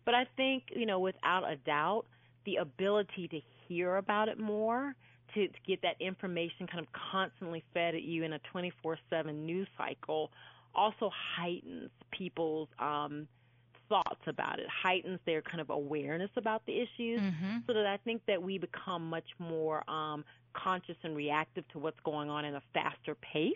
But I think, you know, without a doubt, the ability to hear about it more, to, to get that information kind of constantly fed at you in a 24/7 news cycle, also heightens people's um, thoughts about it, heightens their kind of awareness about the issues, mm-hmm. so that I think that we become much more um, conscious and reactive to what's going on in a faster pace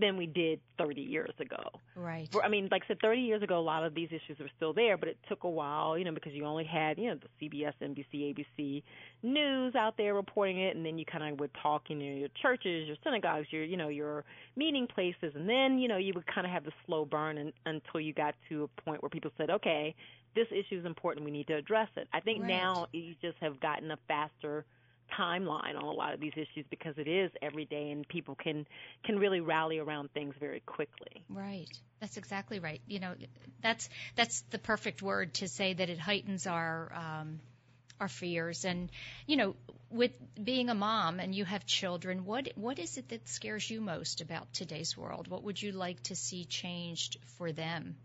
than we did 30 years ago. Right. I mean, like I said, 30 years ago, a lot of these issues were still there, but it took a while, you know, because you only had, you know, the CBS, NBC, ABC news out there reporting it, and then you kind of would talk in your churches, your synagogues, your, you know, your meeting places, and then, you know, you would kind of have the slow burn and, until you got to a point where people said, okay, this issue is important, we need to address it. I think right. now you just have gotten a faster – timeline on a lot of these issues because it is every day and people can can really rally around things very quickly. Right. That's exactly right. You know, that's that's the perfect word to say that it heightens our um, our fears and you know with being a mom and you have children what what is it that scares you most about today's world what would you like to see changed for them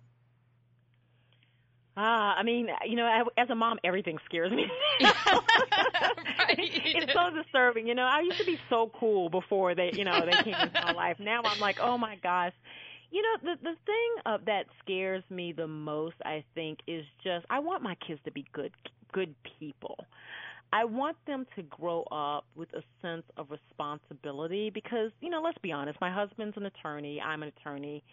Ah, I mean, you know, as a mom, everything scares me. right. It's so disturbing. You know, I used to be so cool before they, you know, they came into my life. Now I'm like, oh my gosh. You know, the the thing uh, that scares me the most, I think, is just I want my kids to be good good people. I want them to grow up with a sense of responsibility because, you know, let's be honest, my husband's an attorney, I'm an attorney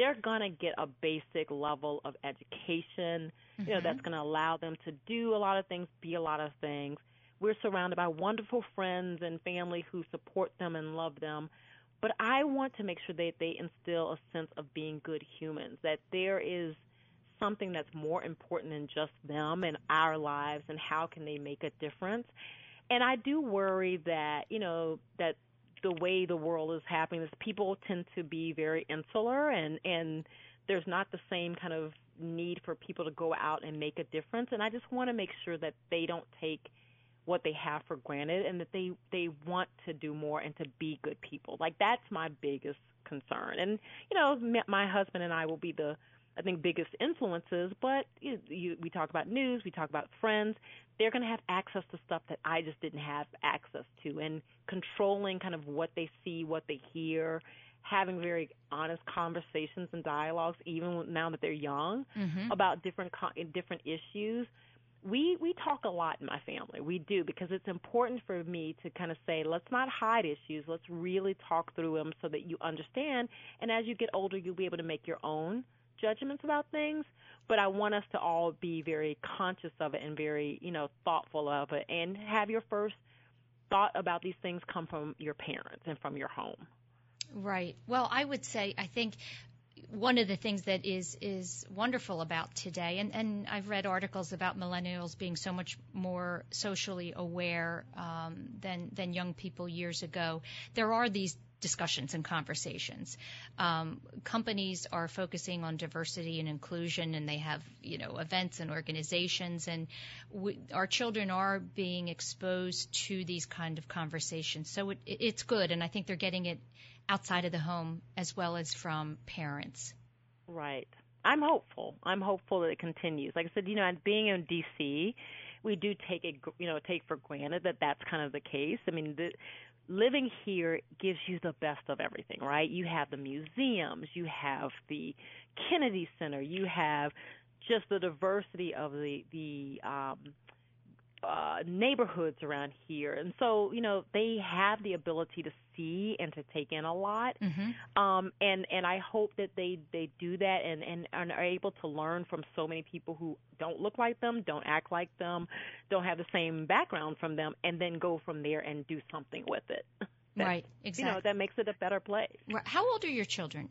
they're going to get a basic level of education, mm-hmm. you know, that's mm-hmm. going to allow them to do a lot of things, be a lot of things. We're surrounded by wonderful friends and family who support them and love them. But I want to make sure that they instill a sense of being good humans, that there is something that's more important than just them and our lives and how can they make a difference. And I do worry that, you know, that the way the world is happening is people tend to be very insular and and there's not the same kind of need for people to go out and make a difference and I just want to make sure that they don't take what they have for granted and that they they want to do more and to be good people. Like that's my biggest concern. And you know, my husband and I will be the I think biggest influences, but you, you, we talk about news, we talk about friends. They're going to have access to stuff that I just didn't have access to, and controlling kind of what they see, what they hear, having very honest conversations and dialogues, even now that they're young, mm-hmm. about different different issues. We we talk a lot in my family. We do because it's important for me to kind of say, let's not hide issues. Let's really talk through them so that you understand. And as you get older, you'll be able to make your own judgments about things, but I want us to all be very conscious of it and very, you know, thoughtful of it and have your first thought about these things come from your parents and from your home. Right. Well, I would say I think one of the things that is is wonderful about today, and, and I've read articles about millennials being so much more socially aware um, than than young people years ago. There are these discussions and conversations. Um, companies are focusing on diversity and inclusion, and they have you know events and organizations, and we, our children are being exposed to these kind of conversations. So it, it's good, and I think they're getting it outside of the home as well as from parents. Right. I'm hopeful. I'm hopeful that it continues. Like I said, you know, being in DC, we do take it, you know, take for granted that that's kind of the case. I mean, the, living here gives you the best of everything, right? You have the museums, you have the Kennedy Center, you have just the diversity of the the um, uh, neighborhoods around here, and so you know they have the ability to see and to take in a lot. Mm-hmm. Um, and and I hope that they they do that and and are able to learn from so many people who don't look like them, don't act like them, don't have the same background from them, and then go from there and do something with it. That, right. Exactly. You know that makes it a better place. How old are your children?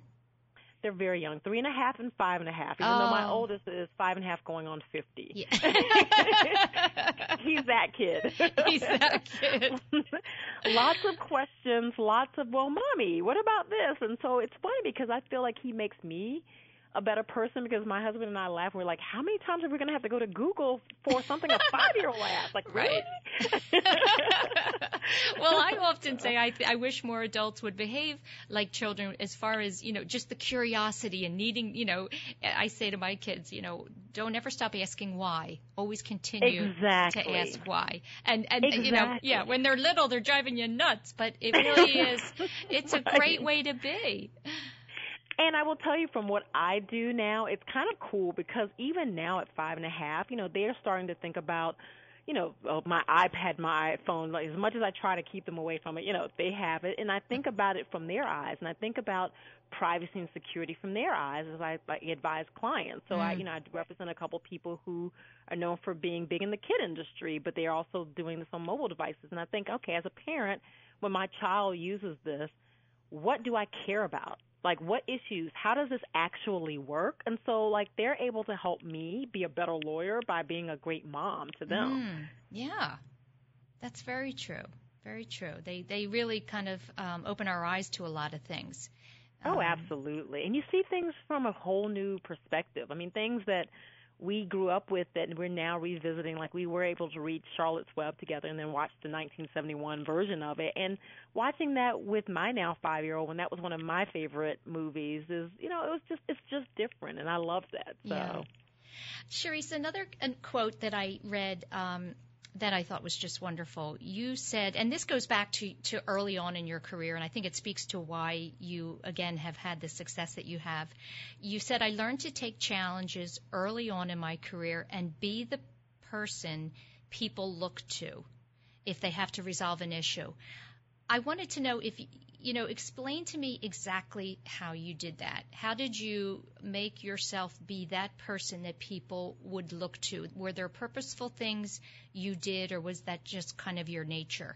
They're very young, three and a half and five and a half. Even oh. though my oh. oldest is five and a half, going on fifty. Yeah. He's that kid. He's that kid. lots of questions, lots of well, mommy, what about this? And so it's funny because I feel like he makes me a better person because my husband and I laugh. We're like, how many times are we going to have to go to Google for something a five year old asks? Like, right. Really? well, I often say I, th- I wish more adults would behave like children as far as, you know, just the curiosity and needing, you know, I say to my kids, you know, don't ever stop asking why. Always continue exactly. to ask why. And, and exactly. you know, yeah, when they're little, they're driving you nuts, but it really is, it's right. a great way to be. And I will tell you from what I do now, it's kind of cool because even now at five and a half, you know, they're starting to think about, you know, oh, my iPad, my iPhone. Like, as much as I try to keep them away from it, you know, they have it, and I think about it from their eyes, and I think about privacy and security from their eyes as I, I advise clients. So mm. I, you know, I represent a couple people who are known for being big in the kid industry, but they're also doing this on mobile devices. And I think, okay, as a parent, when my child uses this, what do I care about? Like what issues how does this actually work? And so like they're able to help me be a better lawyer by being a great mom to them. Mm, yeah. That's very true. Very true. They they really kind of um, open our eyes to a lot of things. Oh um, absolutely. And you see things from a whole new perspective. I mean things that we grew up with that and we're now revisiting. Like we were able to read Charlotte's Web together and then watch the 1971 version of it. And watching that with my now five year old, when that was one of my favorite movies, is you know it was just it's just different, and I love that. So. Yeah. Sherrese, another quote that I read um, that I thought was just wonderful. You said, and this goes back to, to early on in your career, and I think it speaks to why you, again, have had the success that you have. You said, I learned to take challenges early on in my career and be the person people look to if they have to resolve an issue. I wanted to know if you know, explain to me exactly how you did that. How did you make yourself be that person that people would look to? Were there purposeful things you did, or was that just kind of your nature?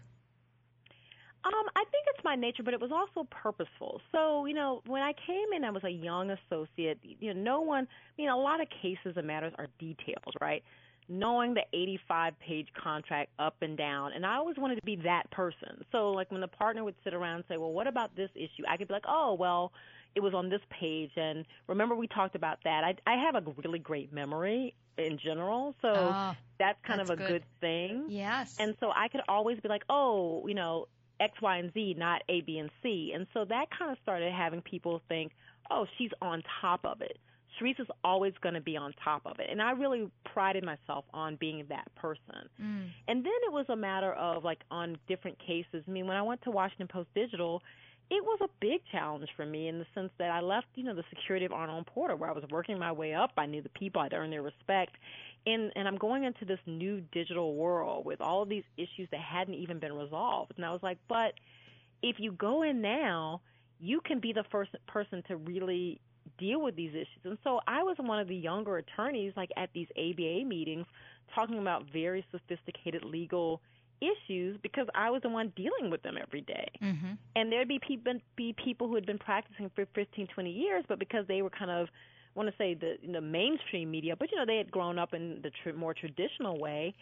Um, I think it's my nature, but it was also purposeful. So, you know, when I came in, I was a young associate. You know, no one. I mean, a lot of cases and matters are details, right? Knowing the 85 page contract up and down. And I always wanted to be that person. So, like, when the partner would sit around and say, Well, what about this issue? I could be like, Oh, well, it was on this page. And remember, we talked about that. I, I have a really great memory in general. So, oh, that's kind that's of a good. good thing. Yes. And so I could always be like, Oh, you know, X, Y, and Z, not A, B, and C. And so that kind of started having people think, Oh, she's on top of it. Sherrese is always going to be on top of it. And I really prided myself on being that person. Mm. And then it was a matter of like on different cases. I mean, when I went to Washington Post Digital, it was a big challenge for me in the sense that I left, you know, the security of Arnold Porter where I was working my way up. I knew the people, I'd earned their respect. And and I'm going into this new digital world with all of these issues that hadn't even been resolved. And I was like, but if you go in now, you can be the first person to really deal with these issues. And so I was one of the younger attorneys, like at these ABA meetings, talking about very sophisticated legal issues because I was the one dealing with them every day. Mm-hmm. And there'd be people be people who had been practicing for 15, 20 years, but because they were kind of I want to say the the mainstream media, but you know they had grown up in the tr- more traditional way.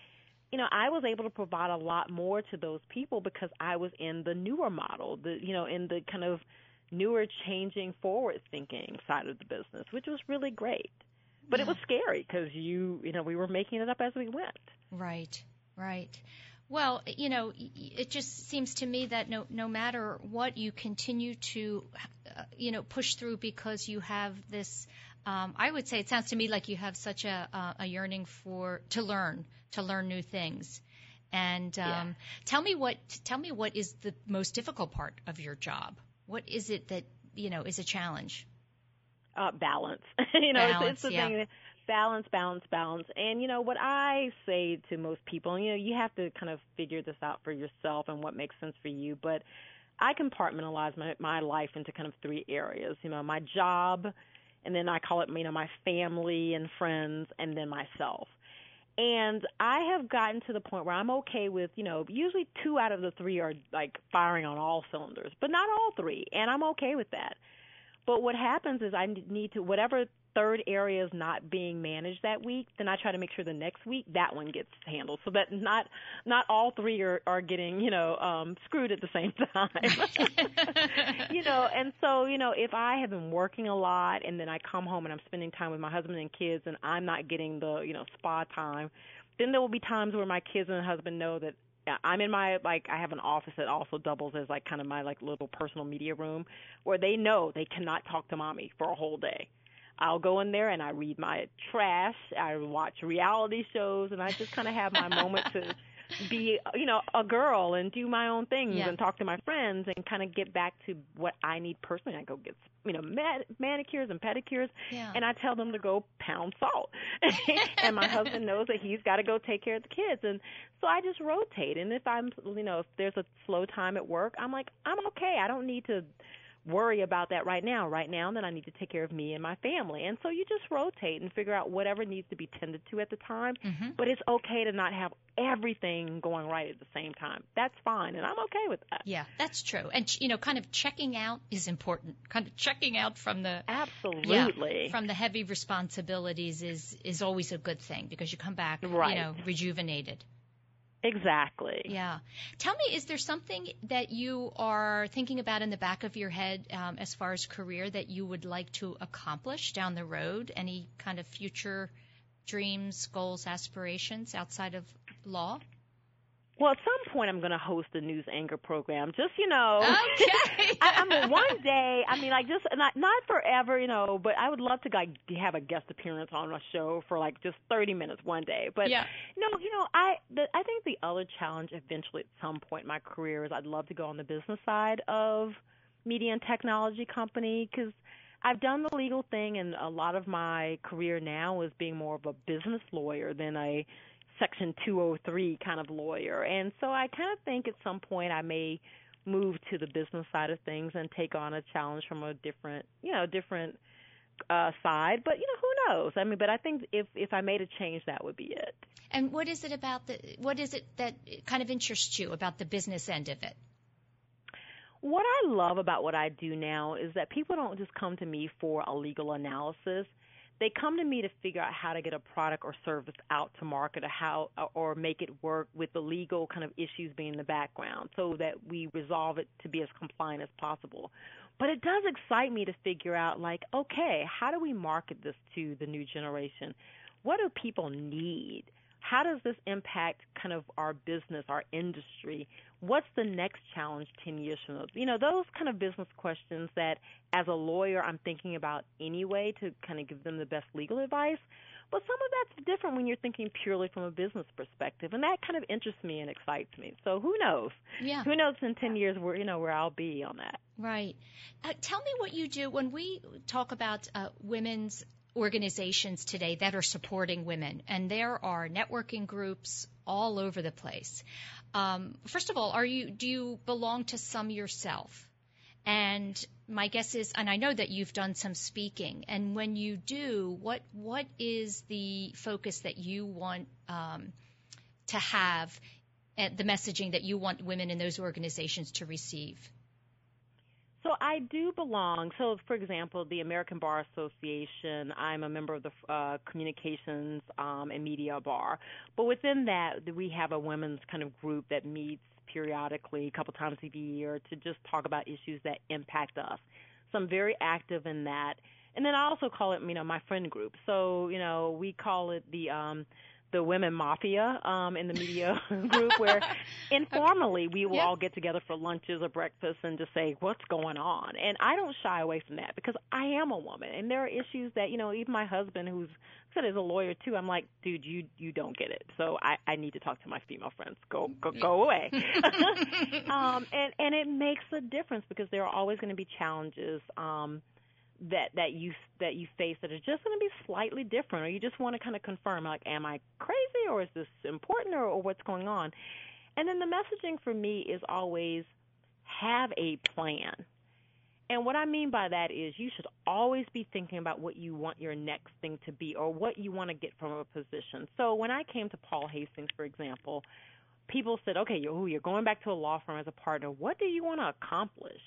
You know, I was able to provide a lot more to those people because I was in the newer model, the you know, in the kind of newer, changing, forward thinking side of the business, which was really great. But yeah. it was scary because you you know we were making it up as we went. Right, right. Well, you know, it just seems to me that no no matter what, you continue to, uh, you know, push through because you have this. Um, I would say it sounds to me like you have such a uh, a yearning for to learn to learn new things. And um, yeah. tell me what tell me what is the most difficult part of your job? What is it that you know is a challenge? Uh, balance. you know, balance, it's, it's the yeah. thing. Balance, balance, balance. And you know what I say to most people, you know, you have to kind of figure this out for yourself and what makes sense for you. But I compartmentalize my my life into kind of three areas. You know, my job, and then I call it you know my family and friends, and then myself. And I have gotten to the point where I'm okay with, you know, usually two out of the three are like firing on all cylinders, but not all three, and I'm okay with that. But what happens is I need to whatever third area is not being managed that week, then I try to make sure the next week that one gets handled, so that not not all three are are getting you know um, screwed at the same time. you know, and so you know if I have been working a lot and then I come home and I'm spending time with my husband and kids and I'm not getting the you know spa time, then there will be times where my kids and husband know that I'm in my like I have an office that also doubles as like kind of my like little personal media room where they know they cannot talk to mommy for a whole day. I'll go in there and I read my trash, I watch reality shows and I just kind of have my moment to be you know a girl and do my own things Yeah. and talk to my friends and kind of get back to what I need personally. I go get you know man- manicures and pedicures Yeah. and I tell them to go pound salt. and my husband knows that he's got to go take care of the kids and so I just rotate and if I'm you know if there's a slow time at work, I'm like I'm okay. I don't need to worry about that right now. Right now, then I need to take care of me and my family. And so you just rotate and figure out whatever needs to be tended to at the time. Mm-hmm. But it's okay to not have everything going right at the same time. That's fine, and I'm okay with that. Yeah, that's true. And ch- you know, kind of checking out is important. Kind of checking out from the Absolutely. yeah, from the heavy responsibilities is is always a good thing because you come back, Right. you know, rejuvenated. Exactly. Yeah. Tell me, is there something that you are thinking about in the back of your head um, as far as career that you would like to accomplish down the road? Any kind of future dreams, goals, aspirations outside of law? Well, at some point, I'm going to host a news anchor program. Just you know, Okay. I, I mean, one day. I mean, like just not not forever, you know. But I would love to like have a guest appearance on a show for like just 30 minutes one day. But Yeah. no, you know, I the, I think the other challenge eventually at some point in my career is I'd love to go on the business side of media and technology company because I've done the legal thing, and a lot of my career now is being more of a business lawyer than a Section 203 kind of lawyer. And so I kind of think at some point I may move to the business side of things and take on a challenge from a different, you know, different uh side. But you know, who knows? I mean, but I think if if I made a change, that would be it. And what is it about the what is it that kind of interests you about the business end of it? What I love about what I do now is that people don't just come to me for a legal analysis. They come to me to figure out how to get a product or service out to market or how or make it work with the legal kind of issues being in the background so that we resolve it to be as compliant as possible. But it does excite me to figure out like, okay, how do we market this to the new generation? What do people need? How does this impact kind of our business, our industry? What's the next challenge 10 years from now? You know, those kind of business questions that as a lawyer I'm thinking about anyway to kind of give them the best legal advice. But some of that's different when you're thinking purely from a business perspective, and that kind of interests me and excites me. So who knows? Yeah. Who knows in 10 years where, you know, where I'll be on that. Right. Uh, tell me what you do when we talk about uh, women's organizations today that are supporting women, and there are networking groups all over the place. Um, first of all, are you do you belong to some yourself? And my guess is, and I know that you've done some speaking, and when you do, what what is the focus that you want um, to have, and the messaging that you want women in those organizations to receive? So I do belong. So, for example, the American Bar Association, I'm a member of the uh, Communications um, and Media Bar. But within that, we have a women's kind of group that meets periodically, a couple times a year, to just talk about issues that impact us. So I'm very active in that. And then I also call it, you know, my friend group. So, you know, we call it the um the women mafia um, in the media group where informally we will all get together for lunches or breakfast and just say what's going on? And i don't shy away from that because i am a woman and there are issues that you know even my husband who's said is a lawyer too i'm like dude you you don't get it. So i i need to talk to my female friends. Go go go away. Um and and it makes a difference because there are always going to be challenges um that that you that you face that are just going to be slightly different, or you just want to kind of confirm, like, am I crazy, or is this important, or, or what's going on? And then the messaging for me is always have a plan. And what I mean by that is you should always be thinking about what you want your next thing to be or what you want to get from a position. So when I came to Paul Hastings, for example, people said, okay, you're, you're going back to a law firm as a partner. What do you want to accomplish?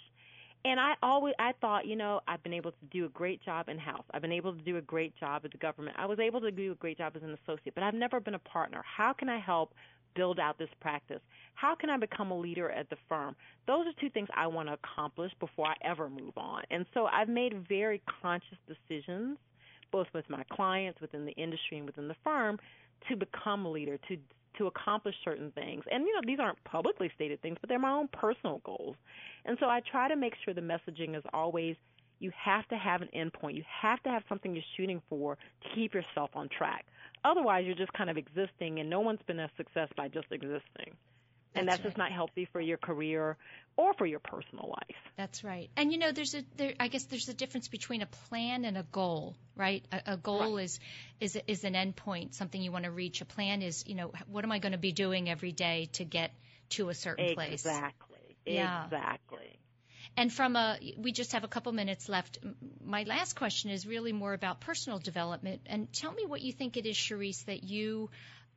And I always I thought, you know, I've been able to do a great job in house. I've been able to do a great job at the government. I was able to do a great job as an associate, but I've never been a partner. How can I help build out this practice? How can I become a leader at the firm? Those are two things I want to accomplish before I ever move on. And so I've made very conscious decisions both with my clients within the industry and within the firm to become a leader, to to accomplish certain things. And you know, these aren't publicly stated things, but they're my own personal goals. And so I try to make sure the messaging is always you have to have an endpoint. You have to have something you're shooting for to keep yourself on track. Otherwise, you're just kind of existing, and no one's been a success by just existing and that's, that's right. just not healthy for your career or for your personal life. That's right. And you know, there's a there, I guess there's a difference between a plan and a goal, right? A, a goal right. is is is an endpoint, something you want to reach. A plan is, you know, what am I going to be doing every day to get to a certain exactly. place? Exactly. Yeah. Exactly. And from a, we just have a couple minutes left. My last question is really more about personal development. And tell me what you think it is, Sherrese, that you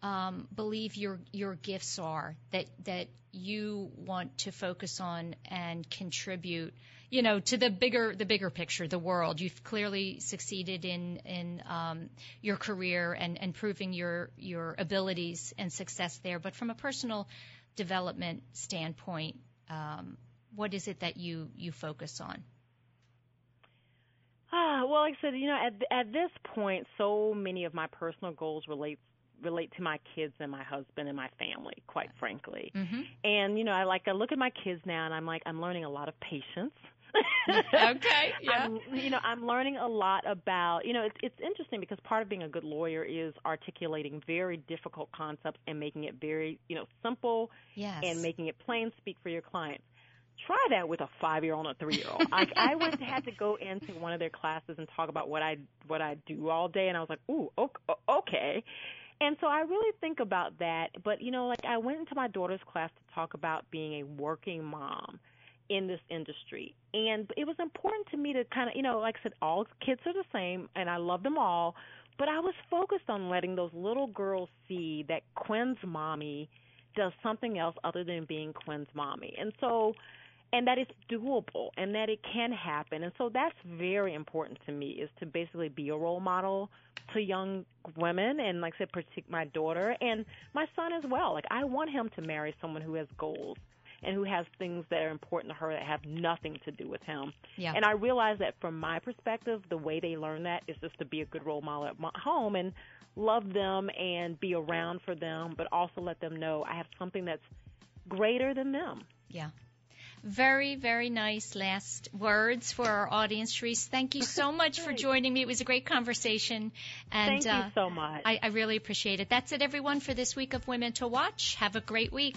um, believe your your gifts are that that you want to focus on and contribute you know to the bigger the bigger picture the world. You've clearly succeeded in in um, your career and and proving your your abilities and success there. But from a personal development standpoint um, what is it that you you focus on? Ah, well, like I said, you know, at at this point, so many of my personal goals relate relate to my kids and my husband and my family, quite frankly. Mm-hmm. And you know, I like I look at my kids now, and I'm like, I'm learning a lot of patience. okay. Yeah. I'm, you know, I'm learning a lot about. You know, it's it's interesting because part of being a good lawyer is articulating very difficult concepts and making it very, you know, simple. Yes. And making it plain speak for your clients. Try that with a five year old and a three year old. I, I went had to go into one of their classes and talk about what I what I do all day, and I was like, ooh, okay. And so I really think about that. But, you know, like I went into my daughter's class to talk about being a working mom in this industry. And it was important to me to kind of, you know, like I said, all kids are the same and I love them all. But I was focused on letting those little girls see that Quinn's mommy does something else other than being Quinn's mommy. And so, and that it's doable and that it can happen. And so that's very important to me is to basically be a role model to young women and like I said, particularly my daughter and my son as well. Like I want him to marry someone who has goals and who has things that are important to her that have nothing to do with him. Yeah. And I realize that from my perspective, the way they learn that is just to be a good role model at my home and love them and be around for them, but also let them know I have something that's greater than them. Yeah. Very, very nice last words for our audience, Sherrese. Thank you so much for joining me. It was a great conversation. And, Thank you uh, so much. I, I really appreciate it. That's it, everyone, for this week of Women to Watch. Have a great week.